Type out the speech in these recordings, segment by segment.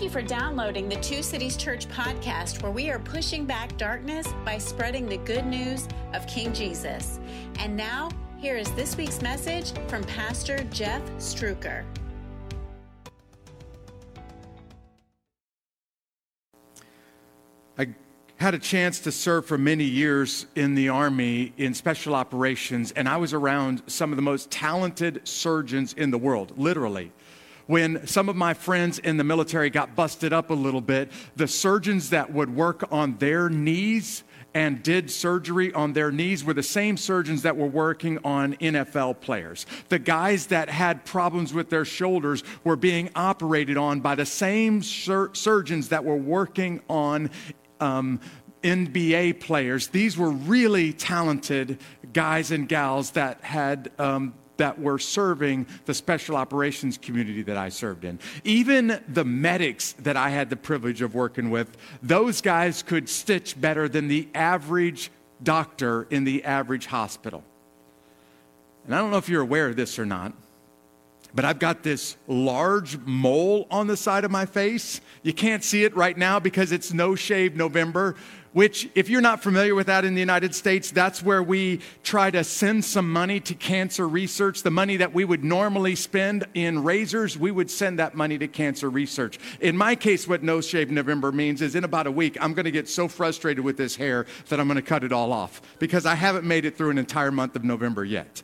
Thank you for downloading the Two Cities Church podcast, where we are pushing back darkness by spreading the good news of King Jesus. And now, here is this week's message from Pastor Jeff Struecker. I had a chance to serve for many years in the Army in special operations, and I was around some of the most talented surgeons in the world, literally. When some of my friends in the military got busted up a little bit, the surgeons that would work on their knees and did surgery on their knees were the same surgeons that were working on NFL players. The guys that had problems with their shoulders were being operated on by the same sur- surgeons that were working on um, NBA players. These were really talented guys and gals that had um, that were serving the special operations community that I served in. Even the medics that I had the privilege of working with, those guys could stitch better than the average doctor in the average hospital. And I don't know if you're aware of this or not, but I've got this large mole on the side of my face. You can't see it right now because it's no shave November, which, if you're not familiar with that in the United States, that's where we try to send some money to cancer research. The money that we would normally spend in razors, we would send that money to cancer research. In my case, what No Shave November means is in about a week, I'm going to get so frustrated with this hair that I'm going to cut it all off because I haven't made it through an entire month of November yet.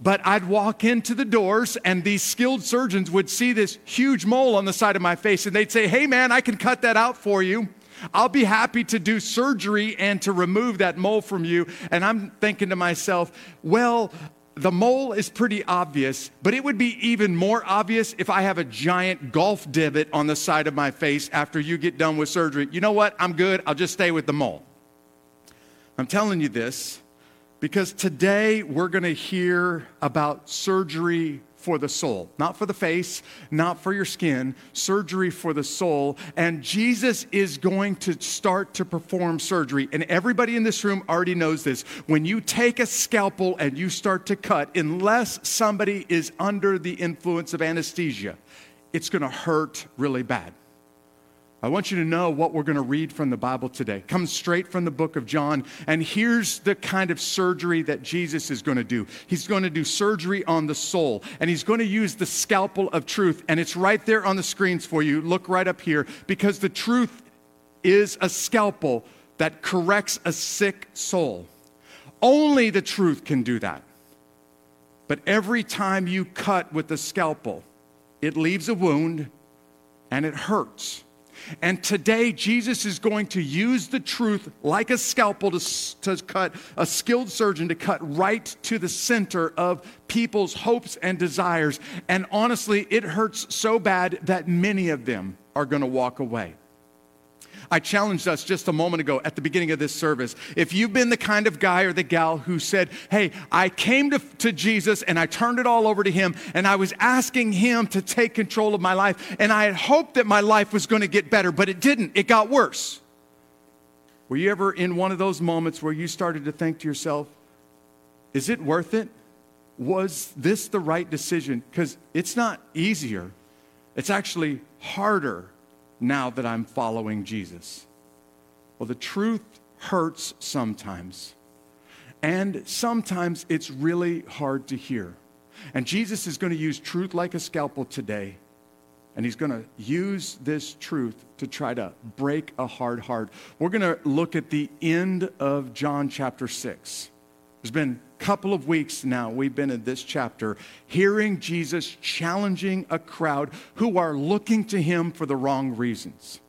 But I'd walk into the doors, and these skilled surgeons would see this huge mole on the side of my face, and they'd say, Hey, man, I can cut that out for you. I'll be happy to do surgery and to remove that mole from you. And I'm thinking to myself, well, the mole is pretty obvious, but it would be even more obvious if I have a giant golf divot on the side of my face after you get done with surgery. You know what? I'm good. I'll just stay with the mole. I'm telling you this because today we're going to hear about surgery for the soul, not for the face, not for your skin, surgery for the soul. And Jesus is going to start to perform surgery. And everybody in this room already knows this. When you take a scalpel and you start to cut, unless somebody is under the influence of anesthesia, it's going to hurt really bad. I want you to know what we're going to read from the Bible today. Comes straight from the book of John. And here's the kind of surgery that Jesus is going to do. He's going to do surgery on the soul, and he's going to use the scalpel of truth. And it's right there on the screens for you. Look right up here because the truth is a scalpel that corrects a sick soul. Only the truth can do that. But every time you cut with the scalpel, it leaves a wound and it hurts. And today, Jesus is going to use the truth like a scalpel to, to cut, a skilled surgeon to cut right to the center of people's hopes and desires. And honestly, it hurts so bad that many of them are going to walk away. I challenged us just a moment ago at the beginning of this service. If you've been the kind of guy or the gal who said, Hey, I came to, to Jesus and I turned it all over to Him and I was asking Him to take control of my life and I had hoped that my life was going to get better, but it didn't. It got worse. Were you ever in one of those moments where you started to think to yourself, Is it worth it? Was this the right decision? Because it's not easier, it's actually harder now that I'm following Jesus? Well, the truth hurts sometimes. And sometimes it's really hard to hear. And Jesus is going to use truth like a scalpel today. And he's going to use this truth to try to break a hard heart. We're going to look at the end of John chapter 6. There's been a couple of weeks now we've been in this chapter hearing Jesus challenging a crowd who are looking to him for the wrong reasons.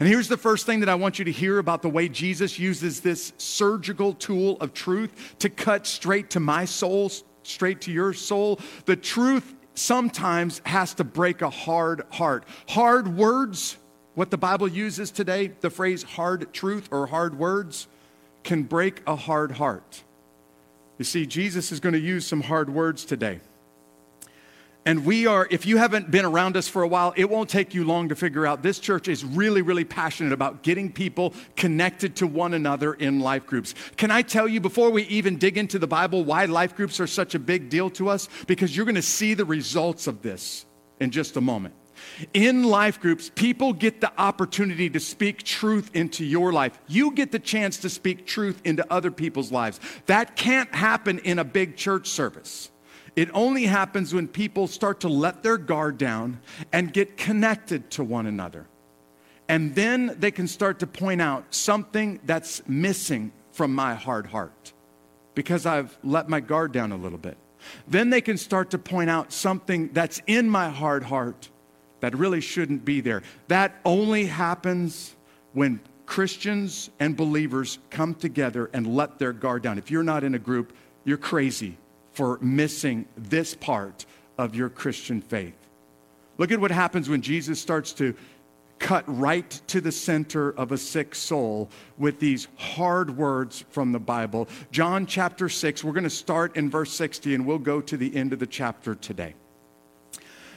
And here's the first thing that I want you to hear about the way Jesus uses this surgical tool of truth to cut straight to my soul, straight to your soul. The truth sometimes has to break a hard heart. Hard words, what the Bible uses today, the phrase hard truth or hard words, can break a hard heart. You see, Jesus is going to use some hard words today. And we are, if you haven't been around us for a while, it won't take you long to figure out this church is really, really passionate about getting people connected to one another in life groups. Can I tell you, before we even dig into the Bible, why life groups are such a big deal to us? Because you're going to see the results of this in just a moment. In life groups, people get the opportunity to speak truth into your life. You get the chance to speak truth into other people's lives. That can't happen in a big church service. It only happens when people start to let their guard down and get connected to one another. And then they can start to point out something that's missing from my hard heart because I've let my guard down a little bit. Then they can start to point out something that's in my hard heart that really shouldn't be there. That only happens when Christians and believers come together and let their guard down. If you're not in a group, you're crazy for missing this part of your Christian faith. Look at what happens when Jesus starts to cut right to the center of a sick soul with these hard words from the Bible. John chapter 6, we're going to start in verse 60 and we'll go to the end of the chapter today.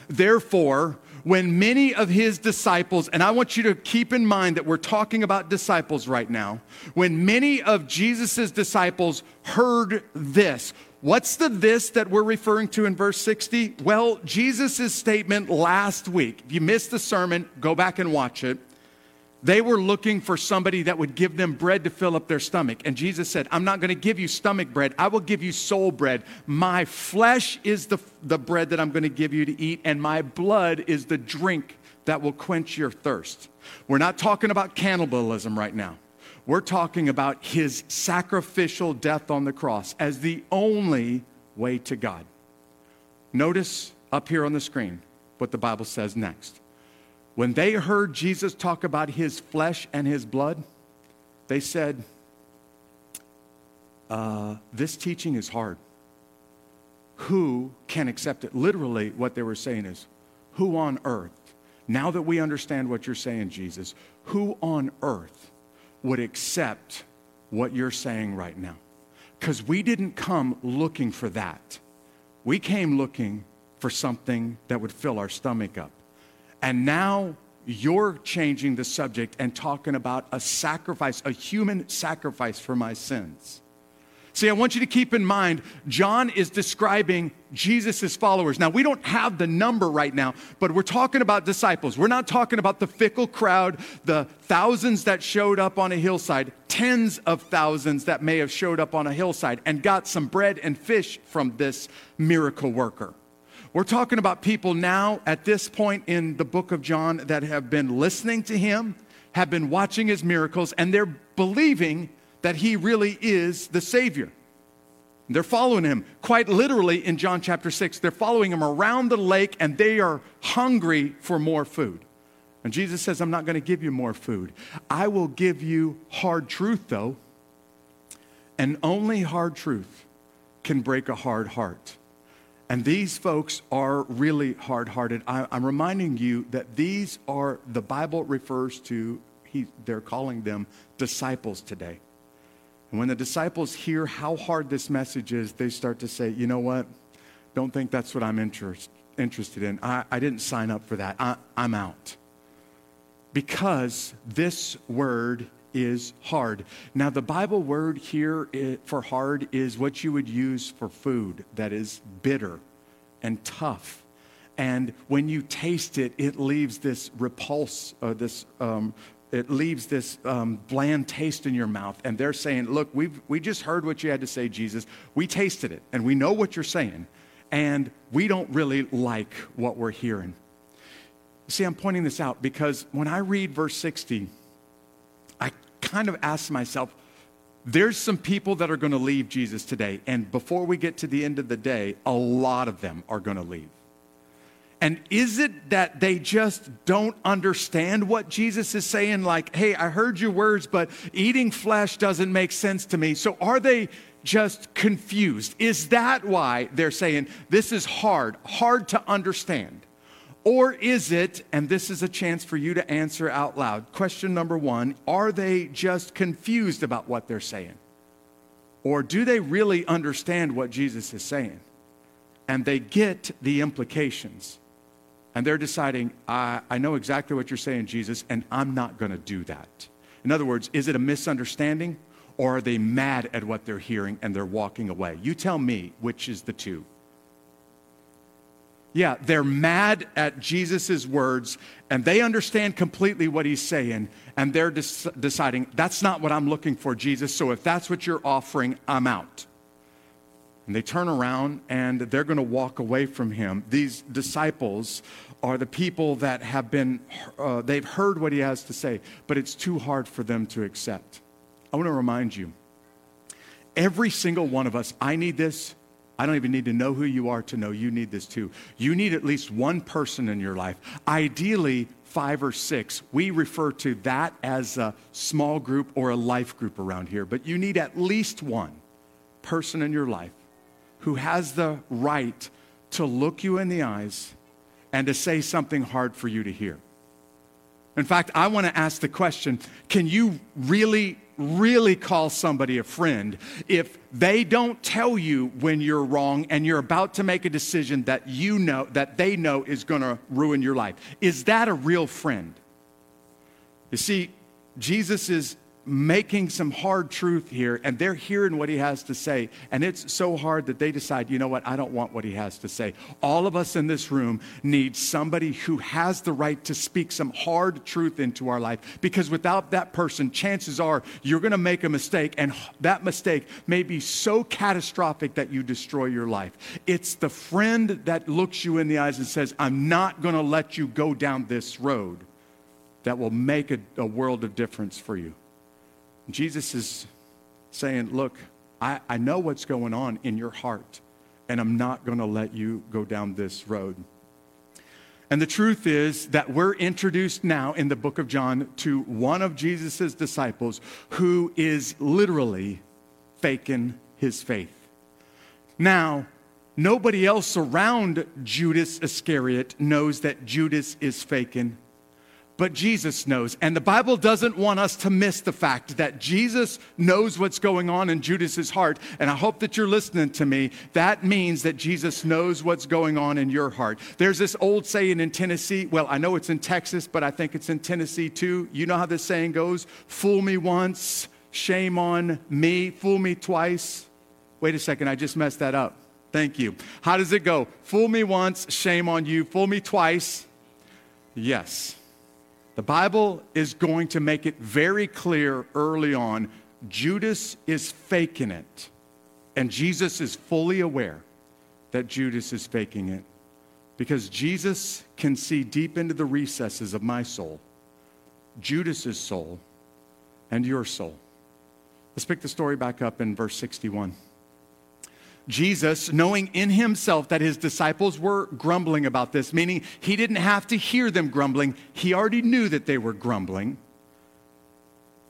Therefore, when many of his disciples, and I want you to keep in mind that we're talking about disciples right now, when many of Jesus' disciples heard this, What's the this that we're referring to in verse 60? Well, Jesus' statement last week. If you missed the sermon, go back and watch it. They were looking for somebody that would give them bread to fill up their stomach. And Jesus said, I'm not going to give you stomach bread. I will give you soul bread. My flesh is the, the bread that I'm going to give you to eat, and my blood is the drink that will quench your thirst. We're not talking about cannibalism right now. We're talking about his sacrificial death on the cross as the only way to God. Notice up here on the screen what the Bible says next. When they heard Jesus talk about his flesh and his blood, they said, uh, This teaching is hard. Who can accept it? Literally, what they were saying is, Who on earth, now that we understand what you're saying, Jesus, who on earth would accept what you're saying right now. Because we didn't come looking for that. We came looking for something that would fill our stomach up. And now you're changing the subject and talking about a sacrifice, a human sacrifice for my sins. See, I want you to keep in mind, John is describing Jesus' followers. Now, we don't have the number right now, but we're talking about disciples. We're not talking about the fickle crowd, the thousands that showed up on a hillside, tens of thousands that may have showed up on a hillside and got some bread and fish from this miracle worker. We're talking about people now at this point in the book of John that have been listening to him, have been watching his miracles, and they're believing that he really is the Savior. They're following him quite literally in John chapter 6. They're following him around the lake and they are hungry for more food. And Jesus says, I'm not going to give you more food. I will give you hard truth, though. And only hard truth can break a hard heart. And these folks are really hard hearted. I'm reminding you that these are, the Bible refers to, he, they're calling them disciples today. And when the disciples hear how hard this message is, they start to say, you know what? Don't think that's what I'm interest, interested in. I, I didn't sign up for that. I, I'm out. Because this word is hard. Now, the Bible word here for hard is what you would use for food that is bitter and tough. And when you taste it, it leaves this repulse, uh, this um, it leaves this um, bland taste in your mouth. And they're saying, Look, we've, we just heard what you had to say, Jesus. We tasted it, and we know what you're saying, and we don't really like what we're hearing. See, I'm pointing this out because when I read verse 60, I kind of ask myself, there's some people that are going to leave Jesus today. And before we get to the end of the day, a lot of them are going to leave. And is it that they just don't understand what Jesus is saying? Like, hey, I heard your words, but eating flesh doesn't make sense to me. So are they just confused? Is that why they're saying this is hard, hard to understand? Or is it, and this is a chance for you to answer out loud, question number one are they just confused about what they're saying? Or do they really understand what Jesus is saying? And they get the implications and they're deciding, I, I know exactly what you're saying, Jesus, and I'm not going to do that. In other words, is it a misunderstanding or are they mad at what they're hearing and they're walking away? You tell me which is the two. Yeah, they're mad at Jesus' words and they understand completely what he's saying and they're des- deciding, that's not what I'm looking for, Jesus. So if that's what you're offering, I'm out. And they turn around and they're going to walk away from him. These disciples are the people that have been, uh, they've heard what he has to say, but it's too hard for them to accept. I want to remind you every single one of us, I need this, I don't even need to know who you are to know you need this too. You need at least one person in your life, ideally five or six. We refer to that as a small group or a life group around here, but you need at least one person in your life who has the right to look you in the eyes and to say something hard for you to hear. In fact, I want to ask the question can you really really call somebody a friend if they don't tell you when you're wrong and you're about to make a decision that you know that they know is going to ruin your life. Is that a real friend? You see jesus is making some hard truth here, and they're hearing what he has to say. And it's so hard that they decide, you know what, I don't want what he has to say. All of us in this room need somebody who has the right to speak some hard truth into our life, because without that person, chances are you're going to make a mistake, and that mistake may be so catastrophic that you destroy your life. It's the friend that looks you in the eyes and says, I'm not going to let you go down this road that will make a, a world of difference for you. Jesus is saying, Look, I, I know what's going on in your heart, and I'm not going to let you go down this road. And the truth is that we're introduced now in the book of John to one of Jesus' disciples who is literally faking his faith. Now, nobody else around Judas Iscariot knows that Judas is faking but Jesus knows. And the Bible doesn't want us to miss the fact that Jesus knows what's going on in Judas's heart. And I hope that you're listening to me. That means that Jesus knows what's going on in your heart. There's this old saying in Tennessee. Well, I know it's in Texas, but I think it's in Tennessee too. You know how this saying goes? Fool me once, shame on me. Fool me twice. Wait a second, I just messed that up. Thank you. How does it go? Fool me once, shame on you. Fool me twice. Yes. The Bible is going to make it very clear early on Judas is faking it. And Jesus is fully aware that Judas is faking it because Jesus can see deep into the recesses of my soul, Judas's soul, and your soul. Let's pick the story back up in verse 61. Jesus, knowing in himself that his disciples were grumbling about this, meaning he didn't have to hear them grumbling, he already knew that they were grumbling.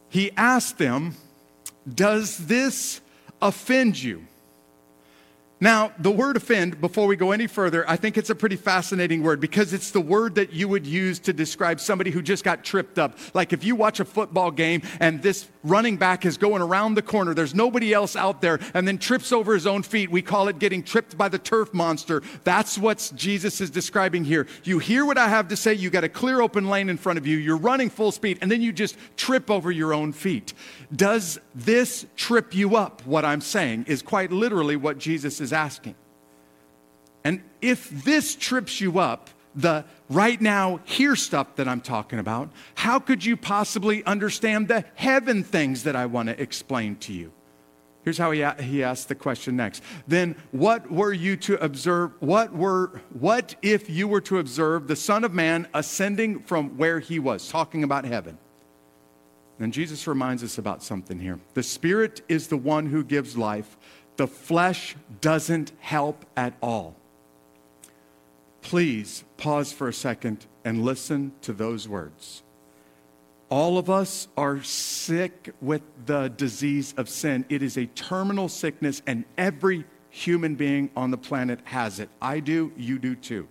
He asked them, Does this offend you? Now, the word offend, before we go any further, I think it's a pretty fascinating word because it's the word that you would use to describe somebody who just got tripped up. Like if you watch a football game and this running back is going around the corner, there's nobody else out there, and then trips over his own feet. We call it getting tripped by the turf monster. That's what Jesus is describing here. You hear what I have to say, you got a clear open lane in front of you, you're running full speed, and then you just trip over your own feet. Does this trip you up? What I'm saying is quite literally what Jesus is asking. And if this trips you up, the right now here stuff that I'm talking about, how could you possibly understand the heaven things that I want to explain to you? Here's how he, he asked the question next. Then what were you to observe? What were what if you were to observe the Son of Man ascending from where he was, talking about heaven? And Jesus reminds us about something here. The Spirit is the one who gives life, the flesh doesn't help at all. Please pause for a second and listen to those words. All of us are sick with the disease of sin. It is a terminal sickness, and every human being on the planet has it. I do, you do too.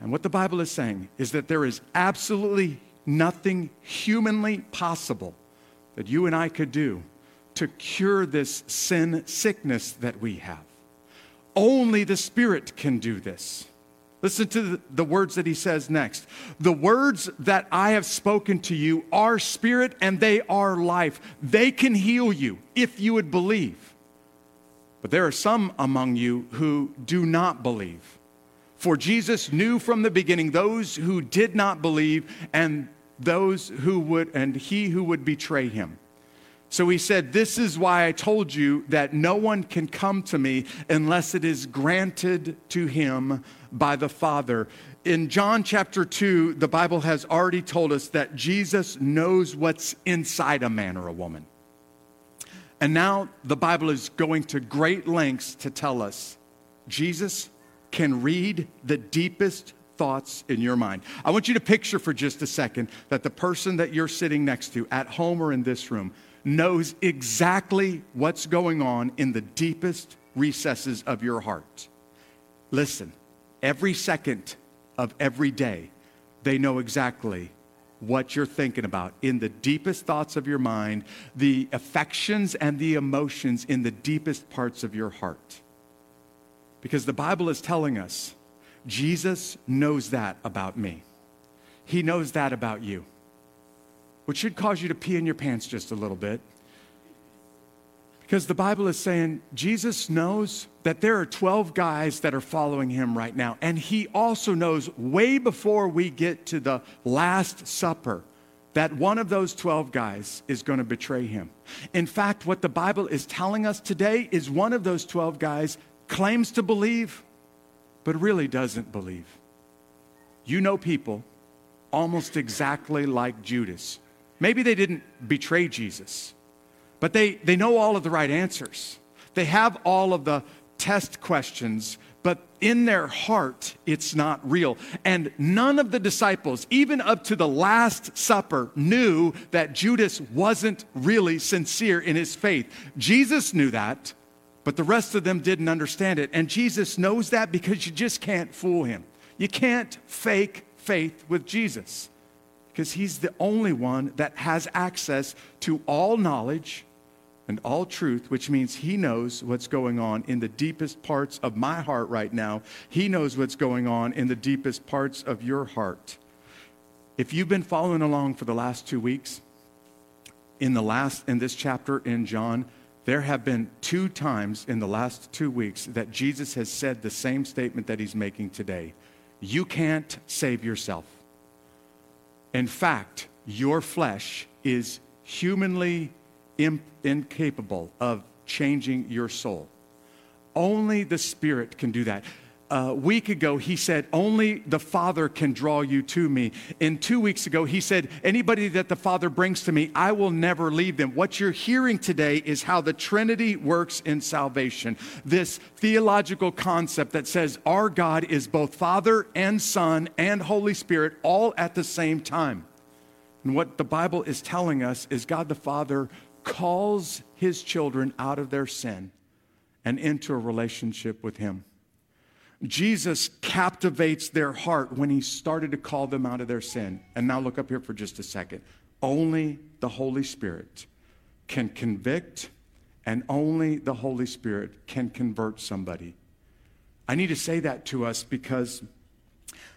And what the Bible is saying is that there is absolutely nothing humanly possible that you and I could do to cure this sin sickness that we have. Only the Spirit can do this. Listen to the words that he says next. The words that I have spoken to you are spirit and they are life. They can heal you if you would believe. But there are some among you who do not believe. For Jesus knew from the beginning those who did not believe and those who would, and he who would betray him. So he said, This is why I told you that no one can come to me unless it is granted to him by the Father. In John chapter 2, the Bible has already told us that Jesus knows what's inside a man or a woman. And now the Bible is going to great lengths to tell us Jesus can read the deepest thoughts in your mind. I want you to picture for just a second that the person that you're sitting next to at home or in this room knows exactly what's going on in the deepest recesses of your heart. Listen, every second of every day, they know exactly what you're thinking about in the deepest thoughts of your mind, the affections and the emotions in the deepest parts of your heart. Because the Bible is telling us Jesus knows that about me. He knows that about you, which should cause you to pee in your pants just a little bit. Because the Bible is saying Jesus knows that there are 12 guys that are following him right now. And he also knows way before we get to the Last Supper that one of those 12 guys is going to betray him. In fact, what the Bible is telling us today is one of those 12 guys claims to believe, but really doesn't believe. You know people almost exactly like Judas. Maybe they didn't betray Jesus but they, they know all of the right answers. They have all of the test questions, but in their heart, it's not real. And none of the disciples, even up to the Last Supper, knew that Judas wasn't really sincere in his faith. Jesus knew that, but the rest of them didn't understand it. And Jesus knows that because you just can't fool him. You can't fake faith with Jesus because he's the only one that has access to all knowledge and all truth, which means He knows what's going on in the deepest parts of my heart right now. He knows what's going on in the deepest parts of your heart. If you've been following along for the last two weeks, in the last in this chapter in John, there have been two times in the last two weeks that Jesus has said the same statement that he's making today. You can't save yourself. In fact, your flesh is humanly incapable of changing your soul. Only the Spirit can do that. A week ago, he said, Only the Father can draw you to me. And two weeks ago, he said, Anybody that the Father brings to me, I will never leave them. What you're hearing today is how the Trinity works in salvation. This theological concept that says our God is both Father and Son and Holy Spirit all at the same time. And what the Bible is telling us is God the Father calls his children out of their sin and into a relationship with him. Jesus captivates their heart when he started to call them out of their sin. And now look up here for just a second. Only the Holy Spirit can convict, and only the Holy Spirit can convert somebody. I need to say that to us because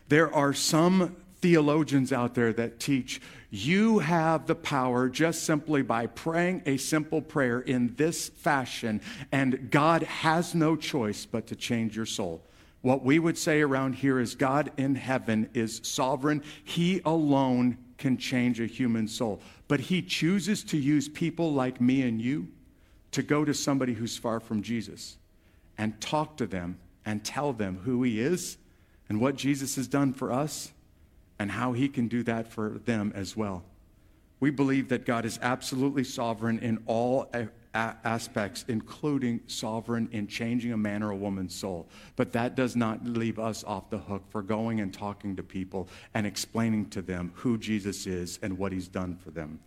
there are some theologians out there that teach you have the power just simply by praying a simple prayer in this fashion, and God has no choice but to change your soul. What we would say around here is God in heaven is sovereign. He alone can change a human soul. But He chooses to use people like me and you to go to somebody who's far from Jesus and talk to them and tell them who He is and what Jesus has done for us and how he can do that for them as well. We believe that God is absolutely sovereign in all a- aspects, including sovereign in changing a man or a woman's soul. But that does not leave us off the hook for going and talking to people and explaining to them who Jesus is and what he's done for them.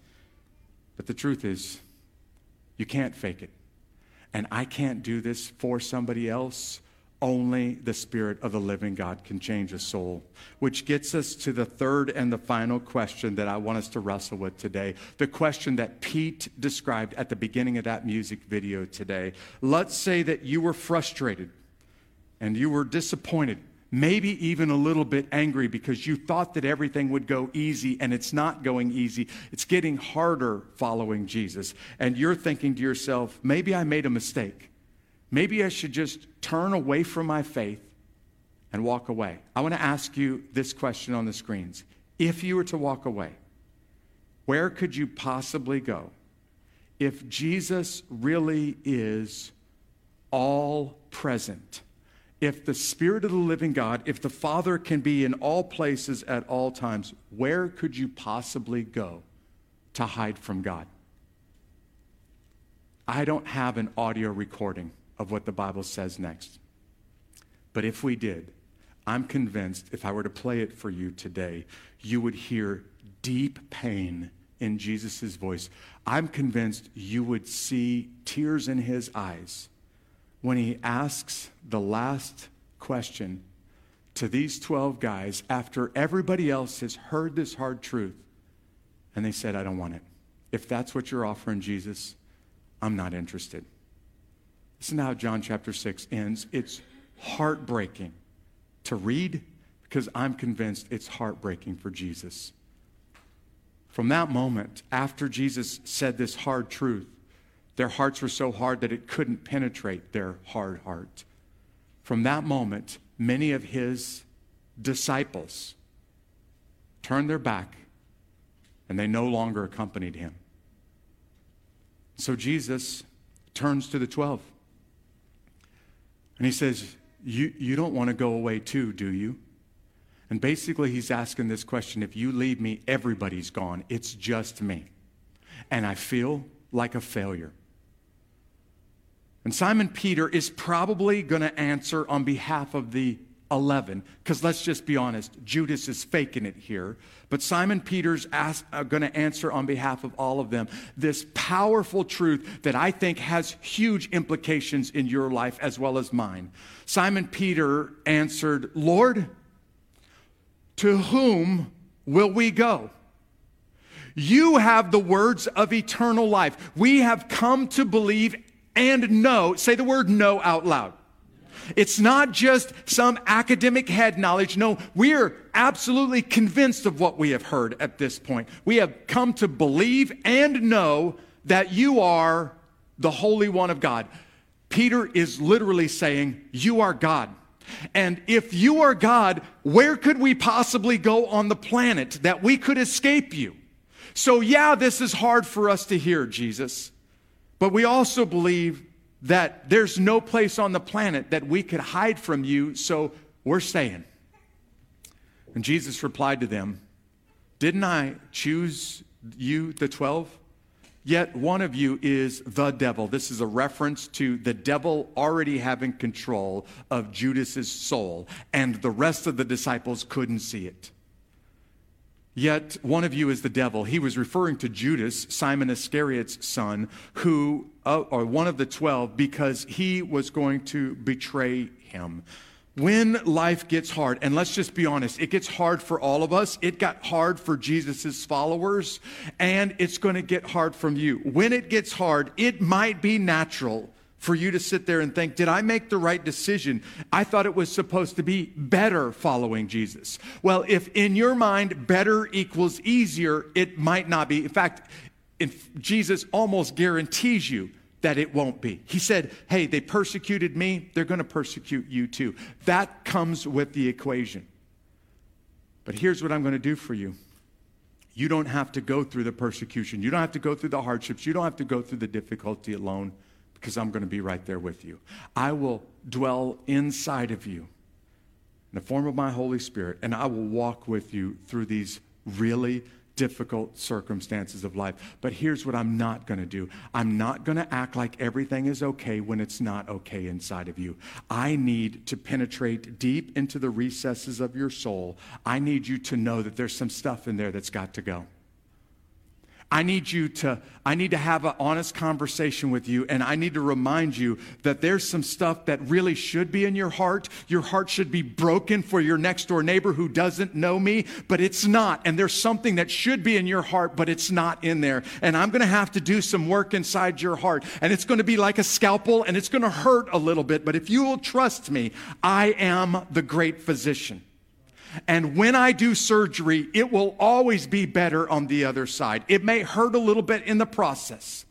But the truth is, you can't fake it. And I can't do this for somebody else only the Spirit of the living God can change a soul. Which gets us to the third and the final question that I want us to wrestle with today. The question that Pete described at the beginning of that music video today. Let's say that you were frustrated and you were disappointed, maybe even a little bit angry because you thought that everything would go easy and it's not going easy. It's getting harder following Jesus. And you're thinking to yourself, maybe I made a mistake. Maybe I should just turn away from my faith and walk away, I want to ask you this question on the screens. If you were to walk away, where could you possibly go if Jesus really is all present? If the Spirit of the living God, if the Father can be in all places at all times, where could you possibly go to hide from God? I don't have an audio recording of what the Bible says next. But if we did, I'm convinced if I were to play it for you today, you would hear deep pain in Jesus' voice. I'm convinced you would see tears in his eyes when he asks the last question to these 12 guys after everybody else has heard this hard truth. And they said, I don't want it. If that's what you're offering, Jesus, I'm not interested. Listen to how John chapter 6 ends. It's heartbreaking to read because I'm convinced it's heartbreaking for Jesus. From that moment, after Jesus said this hard truth, their hearts were so hard that it couldn't penetrate their hard heart. From that moment, many of his disciples turned their back and they no longer accompanied him. So Jesus turns to the 12 and he says, you, you don't want to go away too, do you? And basically, he's asking this question if you leave me, everybody's gone. It's just me. And I feel like a failure. And Simon Peter is probably going to answer on behalf of the 11, because let's just be honest, Judas is faking it here. But Simon Peter's uh, going to answer on behalf of all of them this powerful truth that I think has huge implications in your life as well as mine. Simon Peter answered, Lord, to whom will we go? You have the words of eternal life. We have come to believe and know. Say the word know out loud. It's not just some academic head knowledge. No, we're absolutely convinced of what we have heard at this point. We have come to believe and know that you are the Holy One of God. Peter is literally saying, You are God. And if you are God, where could we possibly go on the planet that we could escape you? So, yeah, this is hard for us to hear, Jesus. But we also believe that there's no place on the planet that we could hide from you, so we're staying. And Jesus replied to them, Didn't I choose you, the 12? Yet one of you is the devil. This is a reference to the devil already having control of Judas's soul, and the rest of the disciples couldn't see it. Yet one of you is the devil. He was referring to Judas, Simon Iscariot's son, who, uh, or one of the twelve, because he was going to betray him. When life gets hard, and let's just be honest, it gets hard for all of us. It got hard for Jesus' followers, and it's going to get hard from you. When it gets hard, it might be natural for you to sit there and think, did I make the right decision? I thought it was supposed to be better following Jesus. Well, if in your mind better equals easier, it might not be. In fact, if Jesus almost guarantees you that it won't be. He said, hey, they persecuted me, they're going to persecute you too. That comes with the equation. But here's what I'm going to do for you. You don't have to go through the persecution. You don't have to go through the hardships. You don't have to go through the difficulty alone because I'm going to be right there with you. I will dwell inside of you in the form of my Holy Spirit, and I will walk with you through these really difficult circumstances of life. But here's what I'm not going to do I'm not going to act like everything is okay when it's not okay inside of you. I need to penetrate deep into the recesses of your soul. I need you to know that there's some stuff in there that's got to go. I need you to, I need to have an honest conversation with you, and I need to remind you that there's some stuff that really should be in your heart. Your heart should be broken for your next door neighbor who doesn't know me, but it's not. And there's something that should be in your heart, but it's not in there. And I'm going to have to do some work inside your heart. And it's going to be like a scalpel, and it's going to hurt a little bit. But if you will trust me, I am the great physician. And when I do surgery, it will always be better on the other side. It may hurt a little bit in the process,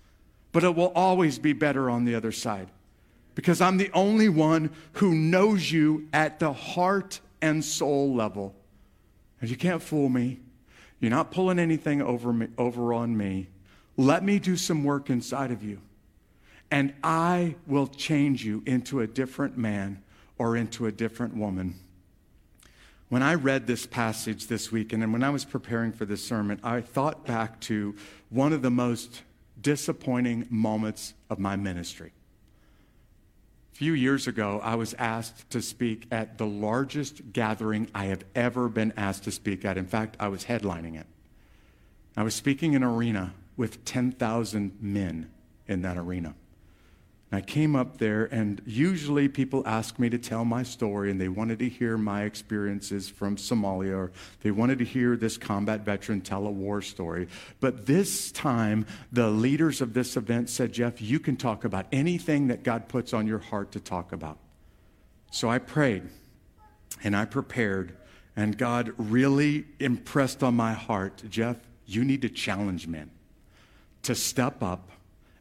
but it will always be better on the other side. because I'm the only one who knows you at the heart and soul level. And you can't fool me. You're not pulling anything over, me, over on me. Let me do some work inside of you. And I will change you into a different man or into a different woman. When I read this passage this week, and when I was preparing for this sermon, I thought back to one of the most disappointing moments of my ministry. A few years ago, I was asked to speak at the largest gathering I have ever been asked to speak at. In fact, I was headlining it. I was speaking in an arena with 10,000 men in that arena. I came up there, and usually people ask me to tell my story, and they wanted to hear my experiences from Somalia, or they wanted to hear this combat veteran tell a war story. But this time, the leaders of this event said, Jeff, you can talk about anything that God puts on your heart to talk about. So I prayed, and I prepared, and God really impressed on my heart, Jeff, you need to challenge men to step up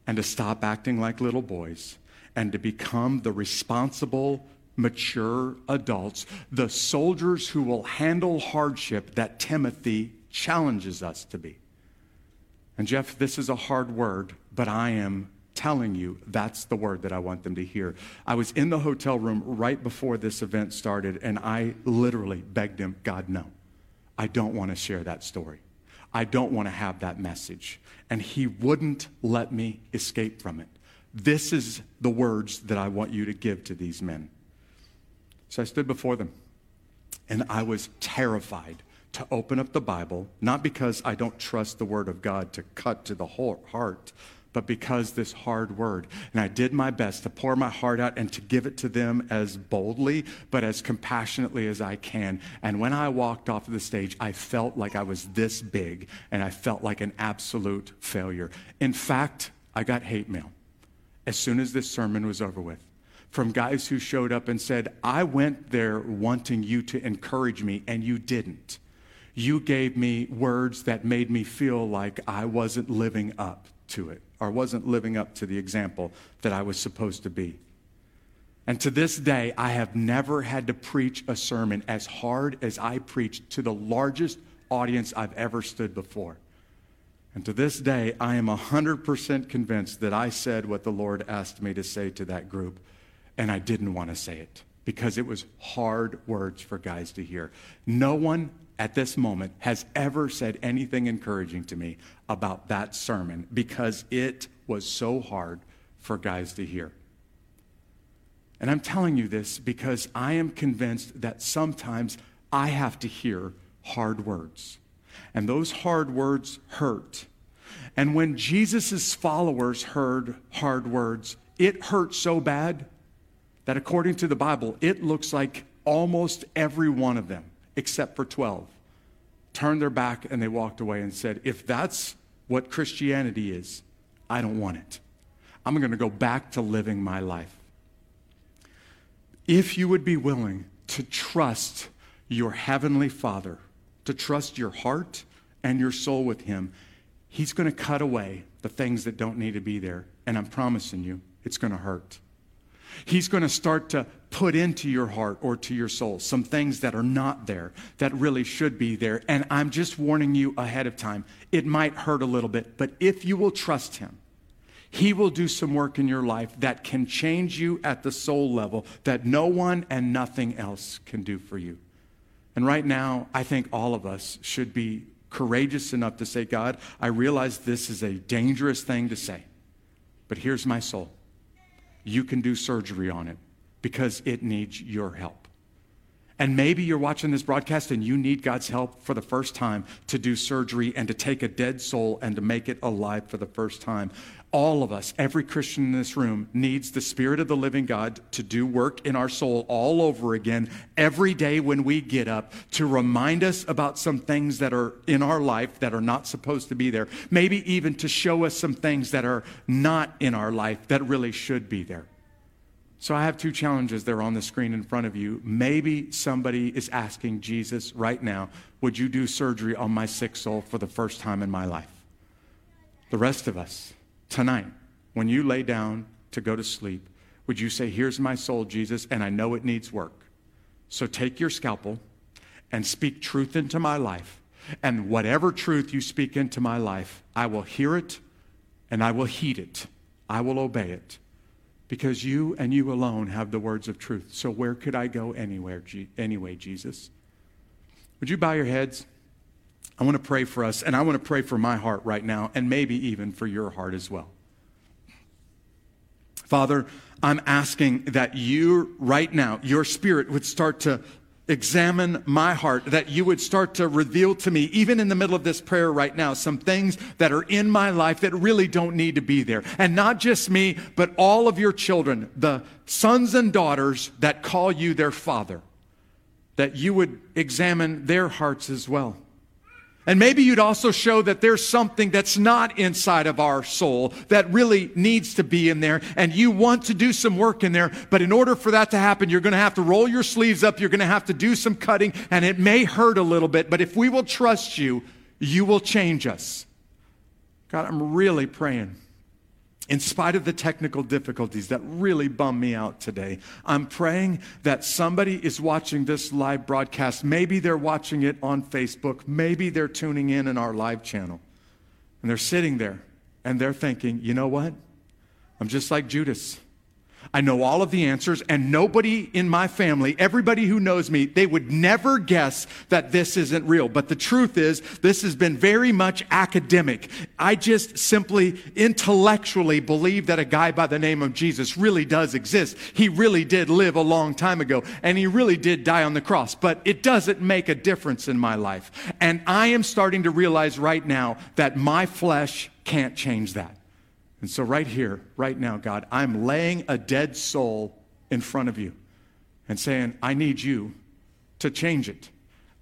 and to stop acting like little boys and to become the responsible, mature adults, the soldiers who will handle hardship that Timothy challenges us to be. And Jeff, this is a hard word, but I am telling you that's the word that I want them to hear. I was in the hotel room right before this event started, and I literally begged him, God, no, I don't want to share that story. I don't want to have that message. And he wouldn't let me escape from it. This is the words that I want you to give to these men. So I stood before them, and I was terrified to open up the Bible, not because I don't trust the Word of God to cut to the heart, but because this hard word. And I did my best to pour my heart out and to give it to them as boldly, but as compassionately as I can. And when I walked off of the stage, I felt like I was this big and I felt like an absolute failure. In fact, I got hate mail as soon as this sermon was over with from guys who showed up and said, I went there wanting you to encourage me, and you didn't. You gave me words that made me feel like I wasn't living up to it or wasn't living up to the example that I was supposed to be. And to this day, I have never had to preach a sermon as hard as I preached to the largest audience I've ever stood before. And to this day, I am 100% convinced that I said what the Lord asked me to say to that group, and I didn't want to say it because it was hard words for guys to hear. No one at this moment has ever said anything encouraging to me about that sermon because it was so hard for guys to hear. And I'm telling you this because I am convinced that sometimes I have to hear hard words. And those hard words hurt. And when Jesus' followers heard hard words, it hurt so bad that according to the Bible, it looks like almost every one of them except for 12, turned their back and they walked away and said, If that's what Christianity is, I don't want it. I'm going to go back to living my life. If you would be willing to trust your heavenly Father, to trust your heart and your soul with Him, He's going to cut away the things that don't need to be there. And I'm promising you, it's going to hurt. He's going to start to put into your heart or to your soul some things that are not there that really should be there. And I'm just warning you ahead of time. It might hurt a little bit, but if you will trust Him, He will do some work in your life that can change you at the soul level that no one and nothing else can do for you. And right now, I think all of us should be courageous enough to say, God, I realize this is a dangerous thing to say, but here's my soul you can do surgery on it because it needs your help. And maybe you're watching this broadcast and you need God's help for the first time to do surgery and to take a dead soul and to make it alive for the first time. All of us, every Christian in this room, needs the Spirit of the living God to do work in our soul all over again every day when we get up to remind us about some things that are in our life that are not supposed to be there. Maybe even to show us some things that are not in our life that really should be there. So I have two challenges there on the screen in front of you. Maybe somebody is asking Jesus right now, Would you do surgery on my sick soul for the first time in my life? The rest of us, tonight, when you lay down to go to sleep, would you say, Here's my soul, Jesus, and I know it needs work. So take your scalpel and speak truth into my life. And whatever truth you speak into my life, I will hear it and I will heed it. I will obey it. Because you and you alone have the words of truth. So where could I go anywhere, anyway, Jesus? Would you bow your heads? I want to pray for us, and I want to pray for my heart right now, and maybe even for your heart as well. Father, I'm asking that you, right now, your spirit would start to examine my heart, that you would start to reveal to me, even in the middle of this prayer right now, some things that are in my life that really don't need to be there. And not just me, but all of your children, the sons and daughters that call you their father, that you would examine their hearts as well. And maybe you'd also show that there's something that's not inside of our soul that really needs to be in there, and you want to do some work in there. But in order for that to happen, you're going to have to roll your sleeves up, you're going to have to do some cutting, and it may hurt a little bit. But if we will trust you, you will change us. God, I'm really praying in spite of the technical difficulties that really bum me out today, I'm praying that somebody is watching this live broadcast. Maybe they're watching it on Facebook. Maybe they're tuning in in our live channel. And they're sitting there and they're thinking, you know what? I'm just like Judas. I know all of the answers, and nobody in my family, everybody who knows me, they would never guess that this isn't real. But the truth is, this has been very much academic. I just simply intellectually believe that a guy by the name of Jesus really does exist. He really did live a long time ago, and he really did die on the cross. But it doesn't make a difference in my life. And I am starting to realize right now that my flesh can't change that. And so, right here, right now, God, I'm laying a dead soul in front of you and saying, I need you to change it.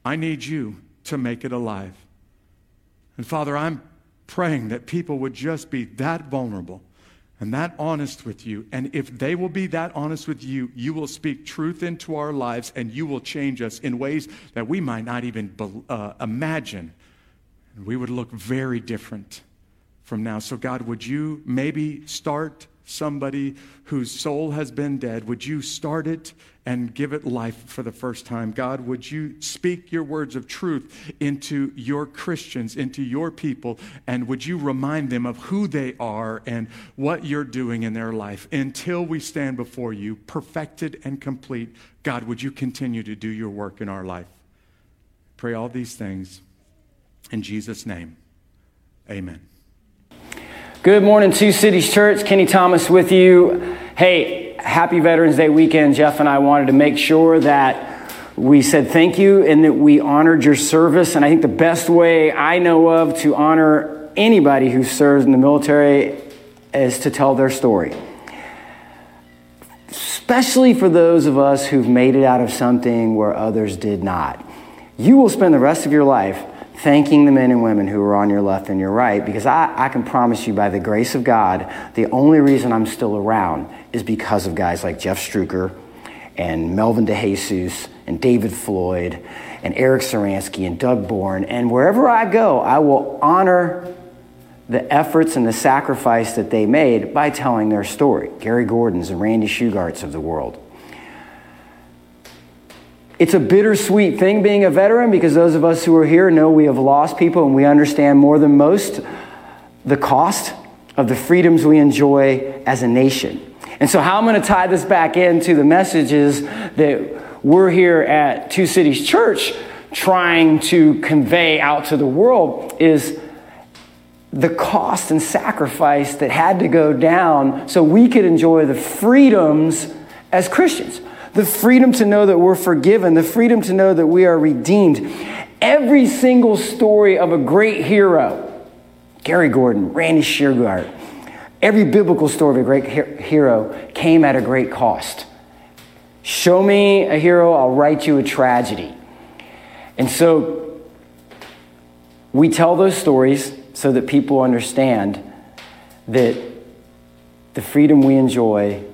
I need you to make it alive. And Father, I'm praying that people would just be that vulnerable and that honest with you. And if they will be that honest with you, you will speak truth into our lives and you will change us in ways that we might not even uh, imagine. And we would look very different from now. So, God, would you maybe start somebody whose soul has been dead? Would you start it and give it life for the first time? God, would you speak your words of truth into your Christians, into your people, and would you remind them of who they are and what you're doing in their life until we stand before you, perfected and complete? God, would you continue to do your work in our life? Pray all these things in Jesus' name. Amen. Good morning, Two Cities Church. Kenny Thomas with you. Hey, happy Veterans Day weekend. Jeff and I wanted to make sure that we said thank you and that we honored your service. And I think the best way I know of to honor anybody who serves in the military is to tell their story. Especially for those of us who've made it out of something where others did not. You will spend the rest of your life thanking the men and women who are on your left and your right because I, I can promise you, by the grace of God, the only reason I'm still around is because of guys like Jeff Struecker and Melvin DeJesus and David Floyd and Eric Saransky and Doug Bourne. And wherever I go, I will honor the efforts and the sacrifice that they made by telling their story. Gary Gordon's and Randy Shugharts of the world. It's a bittersweet thing being a veteran because those of us who are here know we have lost people and we understand more than most the cost of the freedoms we enjoy as a nation. And so, how I'm going to tie this back into the messages that we're here at Two Cities Church trying to convey out to the world is the cost and sacrifice that had to go down so we could enjoy the freedoms as Christians the freedom to know that we're forgiven, the freedom to know that we are redeemed. Every single story of a great hero, Gary Gordon, Randy Shughart, every biblical story of a great hero came at a great cost. Show me a hero, I'll write you a tragedy. And so we tell those stories so that people understand that the freedom we enjoy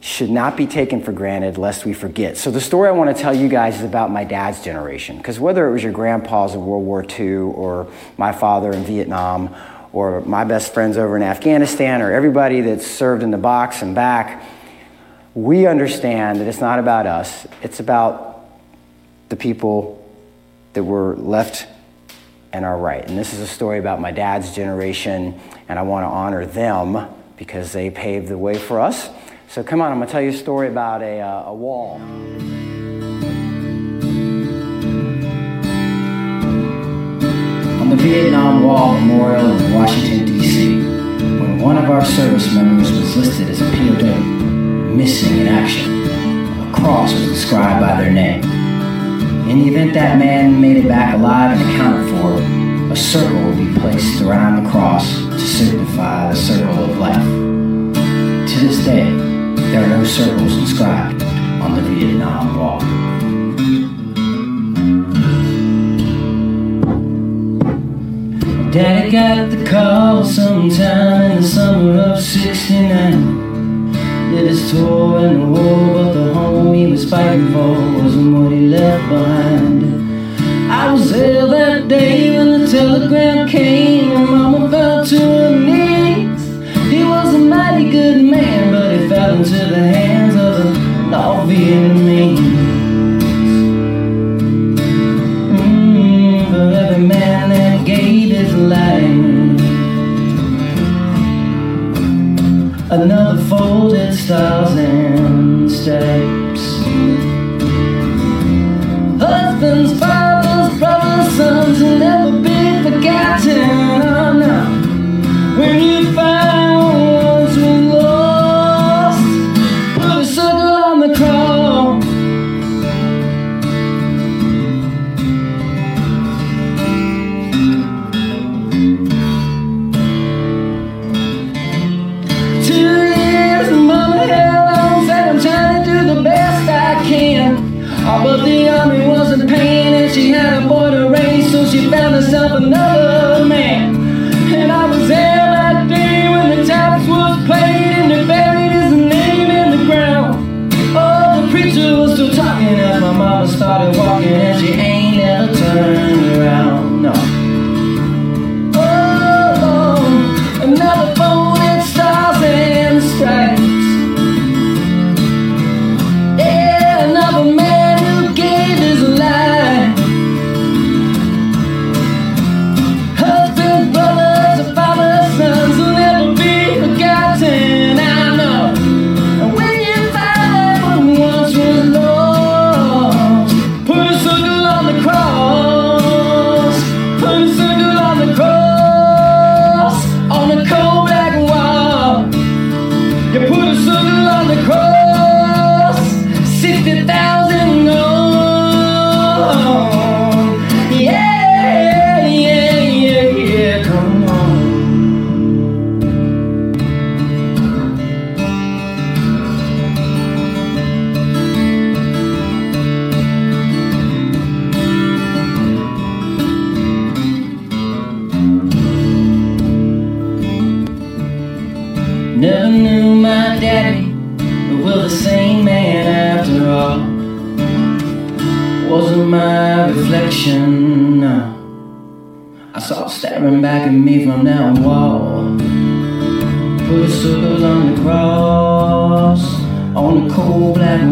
should not be taken for granted lest we forget. So, the story I want to tell you guys is about my dad's generation. Because whether it was your grandpa's in World War II, or my father in Vietnam, or my best friends over in Afghanistan, or everybody that served in the box and back, we understand that it's not about us, it's about the people that were left and are right. And this is a story about my dad's generation, and I want to honor them because they paved the way for us. So come on, I'm going to tell you a story about a, uh, a wall. On the Vietnam Wall Memorial in Washington, D.C., when one of our service members was listed as a POW, missing in action, a cross was inscribed by their name. In the event that man made it back alive and accounted for, a circle will be placed around the cross to signify the circle of life. To this day, there are no circles inscribed on the Vietnam Wall. Daddy got the call sometime in the summer of 69. Did his tour in the war, but the home he was fighting for wasn't what he left behind. I was there that day when the telegram came, and Mama fell to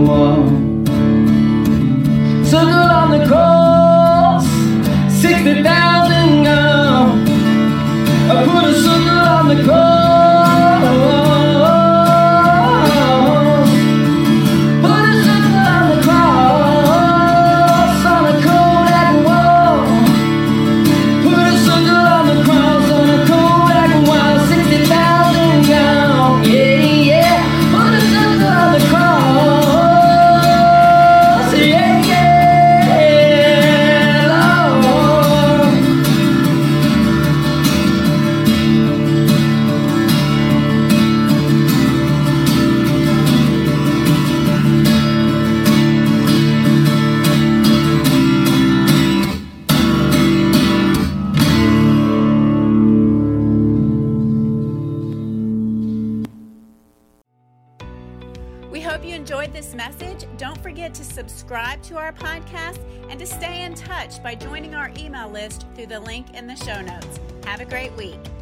wall. On the cross, 60,000 gone. I put a circle on the cross. To our podcast and to stay in touch by joining our email list through the link in the show notes. Have a great week.